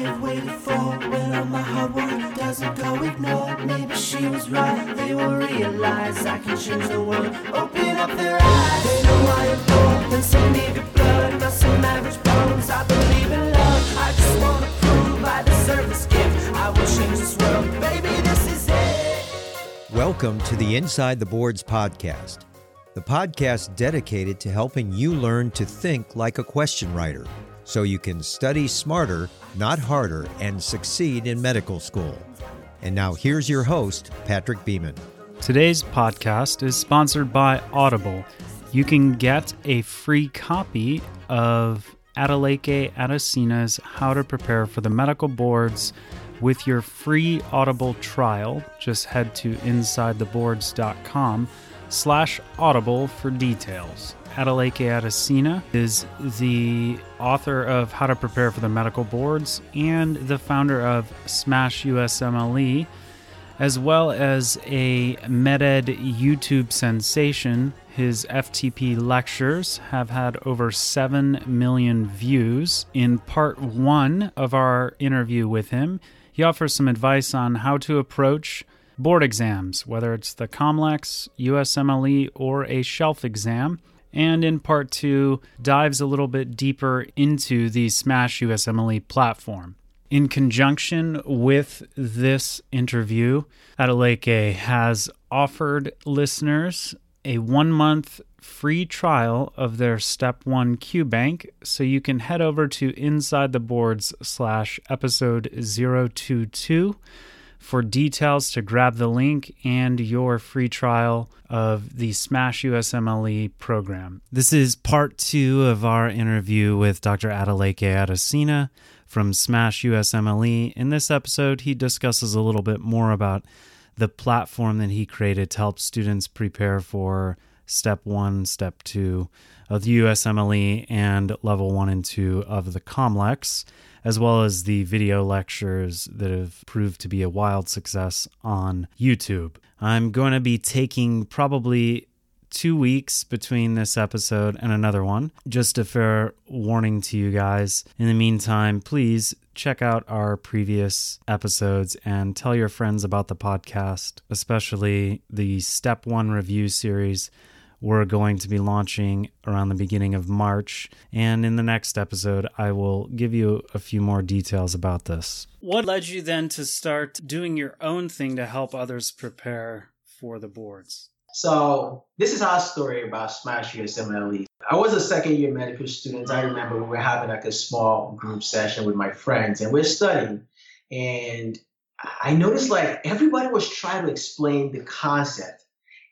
Day I've waited for? When all my hard work doesn't go ignored. Maybe she was right. They will realize I can change the world. Open up their eyes. They know I am more than some navy blood, not some average bones. I believe in love. I just wanna prove I deserve this gift. I will change this world, baby. This is it. Welcome to the Inside the Boards podcast, the podcast dedicated to helping you learn to think like a question writer so you can study smarter, not harder, and succeed in medical school. And now here's your host, Patrick Beeman. Today's podcast is sponsored by Audible. You can get a free copy of Adeleke Adesina's How to Prepare for the Medical Boards with your free Audible trial. Just head to insidetheboards.com slash audible for details. Adeleke Adesina is the author of How to Prepare for the Medical Boards and the founder of Smash USMLE, as well as a MedEd YouTube sensation. His FTP lectures have had over 7 million views. In part one of our interview with him, he offers some advice on how to approach board exams, whether it's the COMLEX, USMLE, or a shelf exam and in part two dives a little bit deeper into the Smash USMLE platform. In conjunction with this interview, Adeleke has offered listeners a one month free trial of their Step 1 QBank, so you can head over to Inside the Boards slash episode 022 for details to grab the link and your free trial of the Smash USMLE program. This is part two of our interview with Dr. Adeleke Adesina from Smash USMLE. In this episode, he discusses a little bit more about the platform that he created to help students prepare for step one, step two of the USMLE and level one and two of the COMLEX as well as the video lectures that have proved to be a wild success on YouTube. I'm going to be taking probably two weeks between this episode and another one. Just a fair warning to you guys. In the meantime, please check out our previous episodes and tell your friends about the podcast, especially the Step One review series we're going to be launching around the beginning of March. And in the next episode, I will give you a few more details about this. What led you then to start doing your own thing to help others prepare for the boards? So this is our story about Smash USMLE. I was a second year medical student. I remember we were having like a small group session with my friends and we're studying. And I noticed like everybody was trying to explain the concept,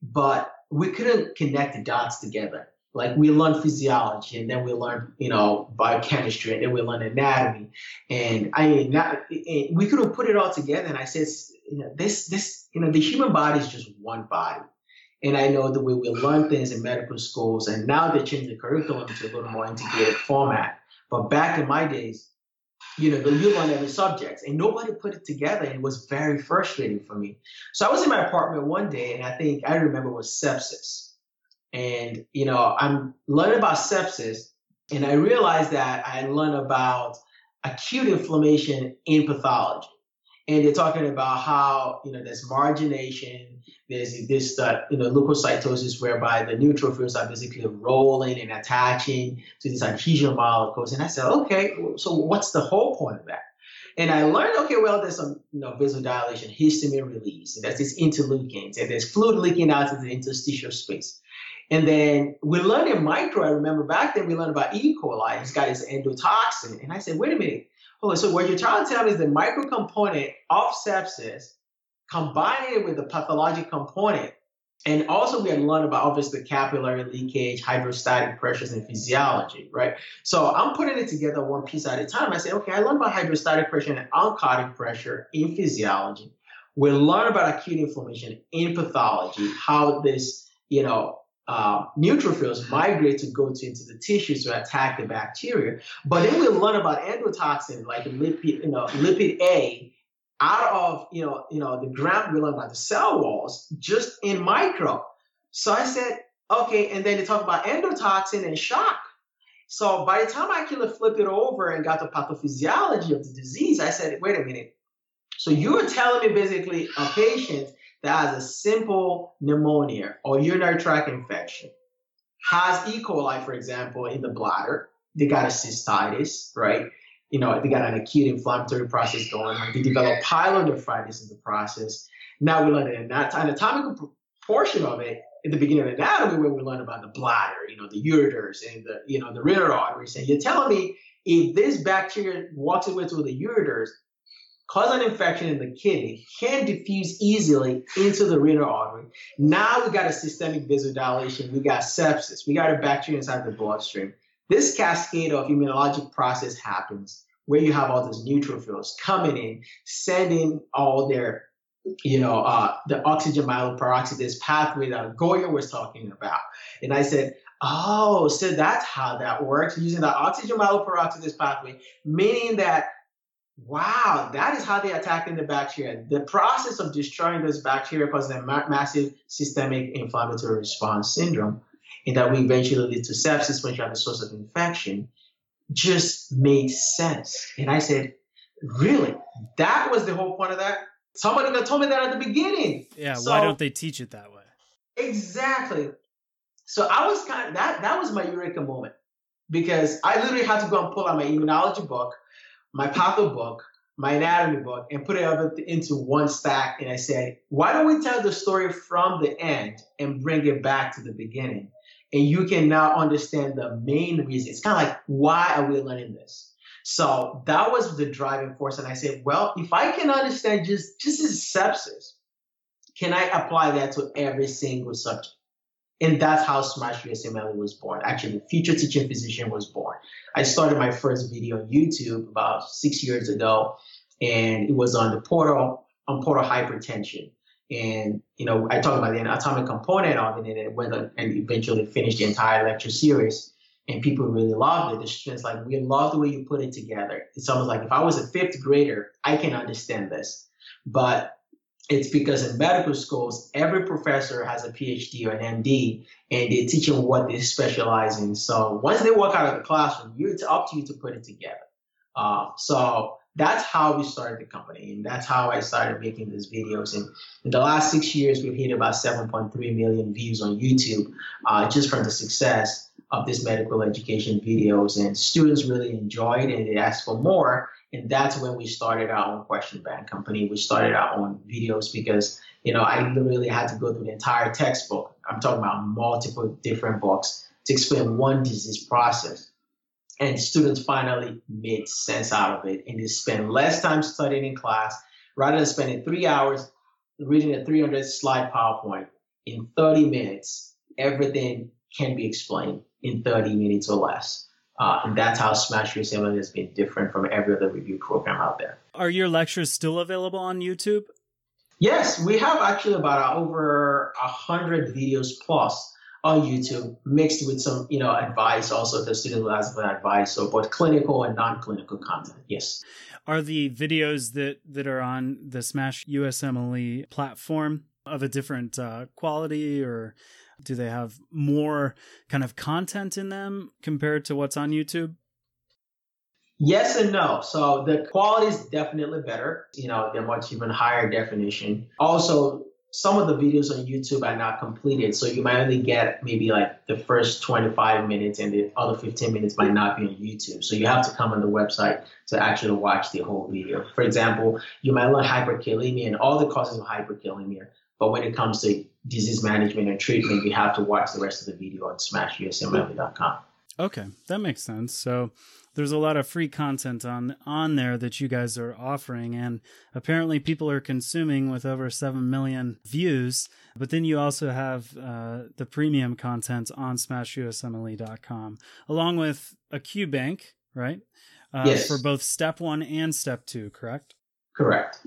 but we couldn't connect the dots together. Like we learned physiology and then we learned, you know, biochemistry and then we learned anatomy. And I not, we couldn't put it all together. And I said, you know, this, this, you know, the human body is just one body. And I know the way we learn things in medical schools, and now they changed the curriculum to a little more integrated format. But back in my days, you know, the you learn every subject, and nobody put it together, and it was very frustrating for me. So I was in my apartment one day, and I think I remember was sepsis, and you know, I'm learning about sepsis, and I realized that I learned about acute inflammation in pathology. And they're talking about how you know there's margination, there's this uh, you know leukocytosis whereby the neutrophils are basically rolling and attaching to these adhesion molecules. And I said, okay, so what's the whole point of that? And I learned, okay, well, there's some you know vasodilation, histamine release, and there's these interleukins, and there's fluid leaking out into the interstitial space. And then we learned in micro, I remember back then we learned about E. coli. It's got its endotoxin. And I said, wait a minute. Oh, so what you're trying to tell me is the micro component of sepsis, combining it with the pathologic component. And also we had learned about obviously capillary leakage, hydrostatic pressures and physiology, right? So I'm putting it together one piece at a time. I say, okay, I learned about hydrostatic pressure and oncotic pressure in physiology. We learn about acute inflammation in pathology, how this, you know, uh, neutrophils migrate to go to, into the tissues to attack the bacteria. But then we learn about endotoxin like lipid, you know, lipid A out of you know, you know, the gram we learn about the cell walls just in micro. So I said, okay, and then they talk about endotoxin and shock. So by the time I actually flipped it over and got the pathophysiology of the disease, I said, wait a minute. So you're telling me basically a patient that has a simple pneumonia or urinary tract infection, has E. coli, for example, in the bladder, they got a cystitis, right? You know, they got an acute inflammatory process going on. They develop pyelonephritis in the process. Now we learn an anatomical portion of it in the beginning of anatomy where we learn about the bladder, you know, the ureters and the, you know, the renal arteries. And you're telling me if this bacteria walks its way through the ureters, cause an infection in the kidney, can diffuse easily into the renal artery. Now we got a systemic vasodilation, we got sepsis, we got a bacteria inside the bloodstream. This cascade of immunologic process happens where you have all these neutrophils coming in, sending all their, you know, uh, the oxygen myeloperoxidase pathway that Goya was talking about. And I said, oh, so that's how that works, using the oxygen myeloperoxidase pathway, meaning that Wow, that is how they attack in the bacteria. The process of destroying those bacteria causes a ma- massive systemic inflammatory response syndrome, and that will eventually lead to sepsis when you have a source of infection, just made sense. And I said, really? That was the whole point of that? Somebody that told me that at the beginning. Yeah, so, why don't they teach it that way? Exactly. So I was kind of that that was my eureka moment because I literally had to go and pull out my immunology book my patho book, my anatomy book, and put it into one stack. And I said, why don't we tell the story from the end and bring it back to the beginning? And you can now understand the main reason. It's kind of like, why are we learning this? So that was the driving force. And I said, well, if I can understand just, just as sepsis, can I apply that to every single subject? And that's how Smash USMLE was born. Actually, the Future Teaching Physician was born. I started my first video on YouTube about six years ago, and it was on the portal on portal hypertension. And you know, I talked about the atomic component of it, and it went and eventually finished the entire lecture series. And people really loved it. The students like, we love the way you put it together. It's almost like if I was a fifth grader, I can understand this. But it's because in medical schools, every professor has a PhD or an MD, and they teach them what they specialize in. So once they walk out of the classroom, it's up to you to put it together. Uh, so that's how we started the company, and that's how I started making these videos. And in the last six years, we've hit about 7.3 million views on YouTube, uh, just from the success of these medical education videos. And students really enjoyed it, and they asked for more. And that's when we started our own question bank company. We started our own videos because, you know, I literally had to go through the entire textbook. I'm talking about multiple different books to explain one disease process. And students finally made sense out of it. And they spend less time studying in class rather than spending three hours reading a 300 slide PowerPoint. In 30 minutes, everything can be explained in 30 minutes or less. Uh, and that's how Smash USMLE has been different from every other review program out there. Are your lectures still available on YouTube? Yes, we have actually about over a hundred videos plus on YouTube, mixed with some, you know, advice also the student for advice, so both clinical and non-clinical content. Yes. Are the videos that that are on the Smash USMLE platform of a different uh, quality or do they have more kind of content in them compared to what's on YouTube? Yes and no. So the quality is definitely better. You know, they're much even higher definition. Also, some of the videos on YouTube are not completed. So you might only get maybe like the first 25 minutes and the other 15 minutes might not be on YouTube. So you have to come on the website to actually watch the whole video. For example, you might learn hyperkalemia and all the causes of hyperkalemia. But when it comes to disease management and treatment, you have to watch the rest of the video on smashusmle.com. Okay, that makes sense. So there's a lot of free content on on there that you guys are offering and apparently people are consuming with over 7 million views but then you also have uh, the premium content on smashusmle.com along with a q bank right uh, yes. for both step 1 and step 2 correct correct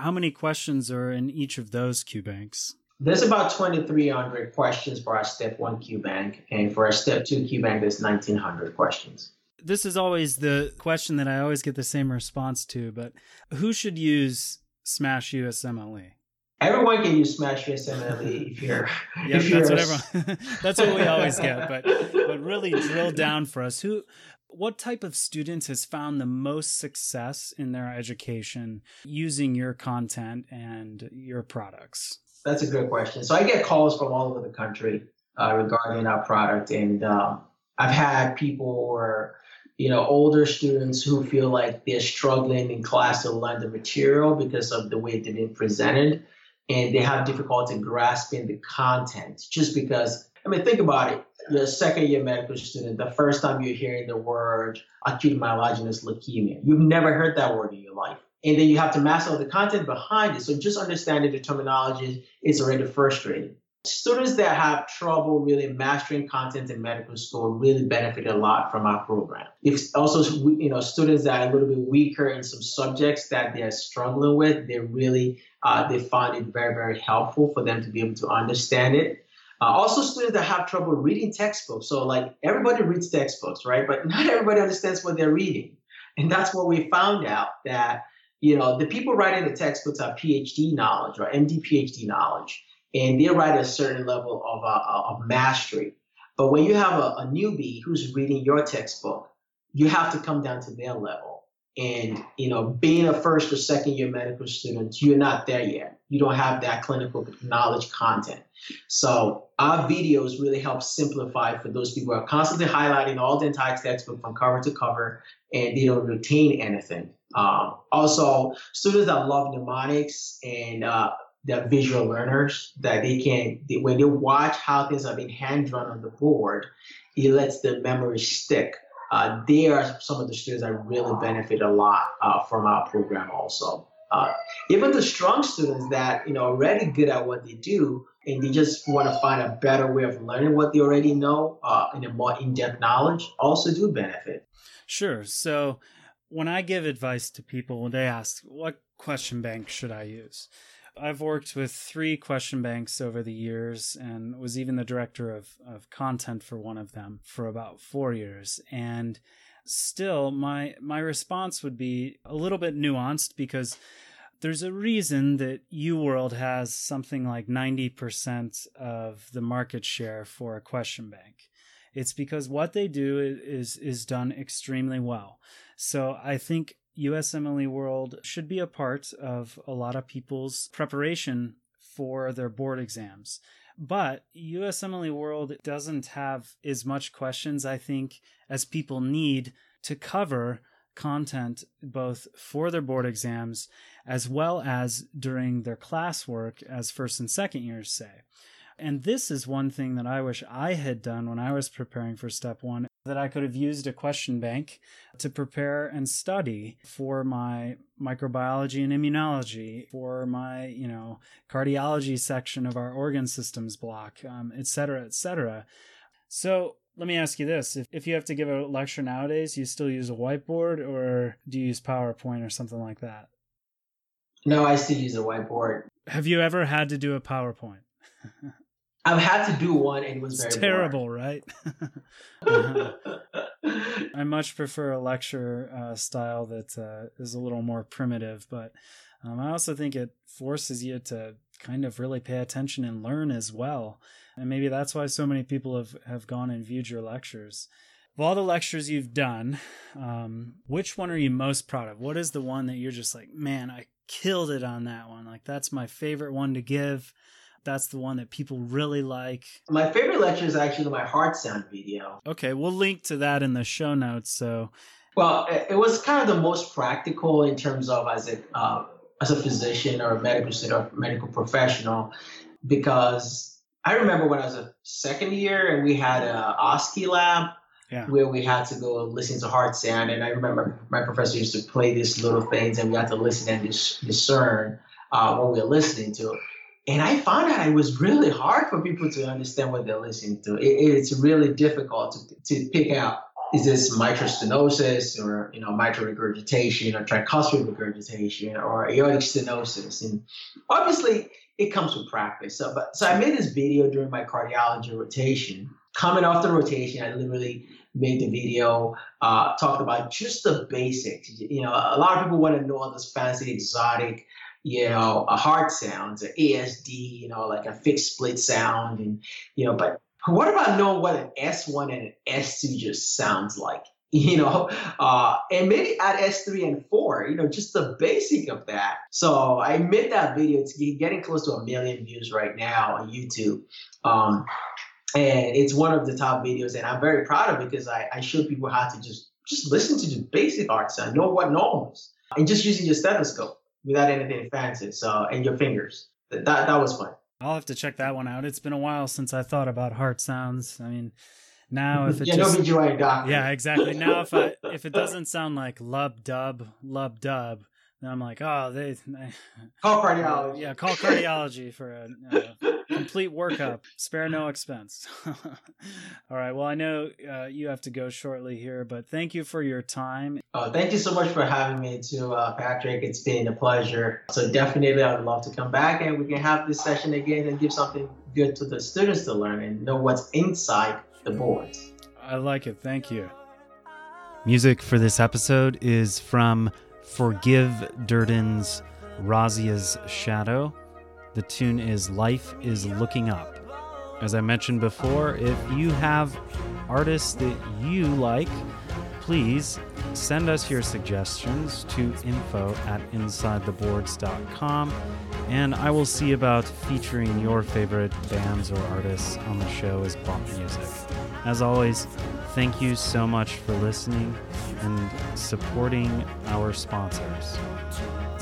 How many questions are in each of those Q banks? There's about 2,300 questions for our step one Q bank, and for our step two Q bank, there's 1,900 questions. This is always the question that I always get the same response to, but who should use Smash USMLE? Everyone can use Smash USMLE if you're. yeah, if that's you're what everyone. that's what we always get, but but really drill down for us. Who what type of students has found the most success in their education using your content and your products? That's a good question. So I get calls from all over the country uh, regarding our product, and um, I've had people or you know older students who feel like they're struggling in class to learn the material because of the way it's been presented, and they have difficulty grasping the content just because. Mean, think about it you're a second year medical student, the first time you're hearing the word acute myelogenous leukemia. You've never heard that word in your life. And then you have to master the content behind it. So just understanding the terminology is already frustrating. Students that have trouble really mastering content in medical school really benefit a lot from our program. If also, you know, students that are a little bit weaker in some subjects that they're struggling with, they really, uh, they find it very, very helpful for them to be able to understand it. Uh, also, students that have trouble reading textbooks. So, like everybody reads textbooks, right? But not everybody understands what they're reading, and that's what we found out that you know the people writing the textbooks are PhD knowledge or MD PhD knowledge, and they write a certain level of uh, of mastery. But when you have a, a newbie who's reading your textbook, you have to come down to their level. And you know, being a first or second year medical student, you're not there yet. You don't have that clinical knowledge content. So our videos really help simplify for those people who are constantly highlighting all the entire textbook from cover to cover, and they don't retain anything. Um, also, students that love mnemonics and uh, they're visual learners that they can they, when they watch how things are being hand drawn on the board, it lets the memory stick uh, they are some of the students that really benefit a lot uh, from our program also. Uh, even the strong students that you know already good at what they do and they just want to find a better way of learning what they already know uh, in a more in-depth knowledge also do benefit. Sure. So when I give advice to people, when they ask, "What question bank should I use?" I've worked with three question banks over the years and was even the director of, of content for one of them for about four years. And still my my response would be a little bit nuanced because there's a reason that UWorld has something like 90% of the market share for a question bank. It's because what they do is is done extremely well. So I think USMLE World should be a part of a lot of people's preparation for their board exams. But USMLE World doesn't have as much questions, I think, as people need to cover content both for their board exams as well as during their classwork as first and second years say. And this is one thing that I wish I had done when I was preparing for step one that I could have used a question bank to prepare and study for my microbiology and immunology, for my, you know, cardiology section of our organ systems block, um, et cetera, et cetera. So let me ask you this. If, if you have to give a lecture nowadays you still use a whiteboard or do you use powerpoint or something like that? No i still use a whiteboard. Have you ever had to do a powerpoint i've had to do one and it was it's very terrible right uh-huh. i much prefer a lecture uh, style that uh, is a little more primitive but um, i also think it forces you to kind of really pay attention and learn as well and maybe that's why so many people have, have gone and viewed your lectures. Of all the lectures you've done, um, which one are you most proud of? What is the one that you're just like, man, I killed it on that one? Like, that's my favorite one to give. That's the one that people really like. My favorite lecture is actually my heart sound video. Okay, we'll link to that in the show notes. So, well, it was kind of the most practical in terms of as a uh, as a physician or a medical or medical professional, because I remember when I was a second year and we had a OSCE lab yeah. where we had to go listen to heart sound. And I remember my professor used to play these little things and we had to listen and dis- discern uh, what we were listening to. And I found out it was really hard for people to understand what they're listening to. It, it's really difficult to, to pick out is this mitral stenosis or you know mitral regurgitation or tricuspid regurgitation or aortic stenosis and obviously it comes with practice. So, but so I made this video during my cardiology rotation. Coming off the rotation, I literally made the video, uh, talked about just the basics. You know, a lot of people want to know all this fancy, exotic, you know, a heart sounds, an ASD, you know, like a fixed split sound, and you know, but what about knowing what an S1 and an S2 just sounds like? you know, uh, and maybe at S3 and 4, you know, just the basic of that. So I made that video. It's getting close to a million views right now on YouTube. Um, and it's one of the top videos, and I'm very proud of it because I, I show people how to just just listen to the basic art sound, know what normal is, and just using your stethoscope without anything fancy. So and your fingers. That that was fun. I'll have to check that one out. It's been a while since I thought about heart sounds. I mean, now, if it yeah, just, no. Yeah, exactly. Now, if I if it doesn't sound like lub dub lub dub, then I'm like, oh, they, they call cardiology. Yeah, call cardiology for a, a complete workup. Spare no expense. All right. Well, I know uh, you have to go shortly here, but thank you for your time. Oh, thank you so much for having me, too, uh, Patrick. It's been a pleasure. So definitely, I would love to come back and we can have this session again and give something good to the students to learn and know what's inside the board. I like it. Thank you. Music for this episode is from Forgive Durden's Razia's Shadow. The tune is Life is Looking Up. As I mentioned before, if you have artists that you like, please send us your suggestions to info at insidetheboards.com and I will see about featuring your favorite bands or artists on the show as bump music. As always, thank you so much for listening and supporting our sponsors.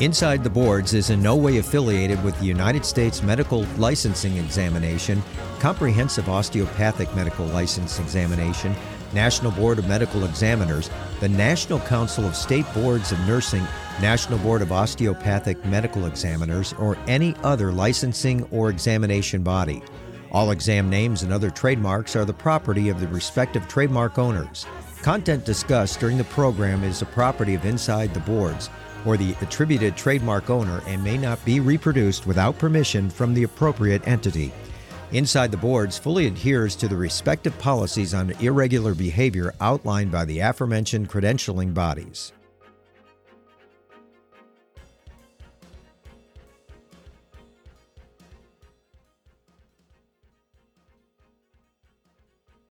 Inside the Boards is in no way affiliated with the United States Medical Licensing Examination, Comprehensive Osteopathic Medical License Examination, National Board of Medical Examiners, the National Council of State Boards of Nursing, National Board of Osteopathic Medical Examiners, or any other licensing or examination body. All exam names and other trademarks are the property of the respective trademark owners. Content discussed during the program is the property of Inside the Boards or the attributed trademark owner and may not be reproduced without permission from the appropriate entity. Inside the Boards fully adheres to the respective policies on irregular behavior outlined by the aforementioned credentialing bodies.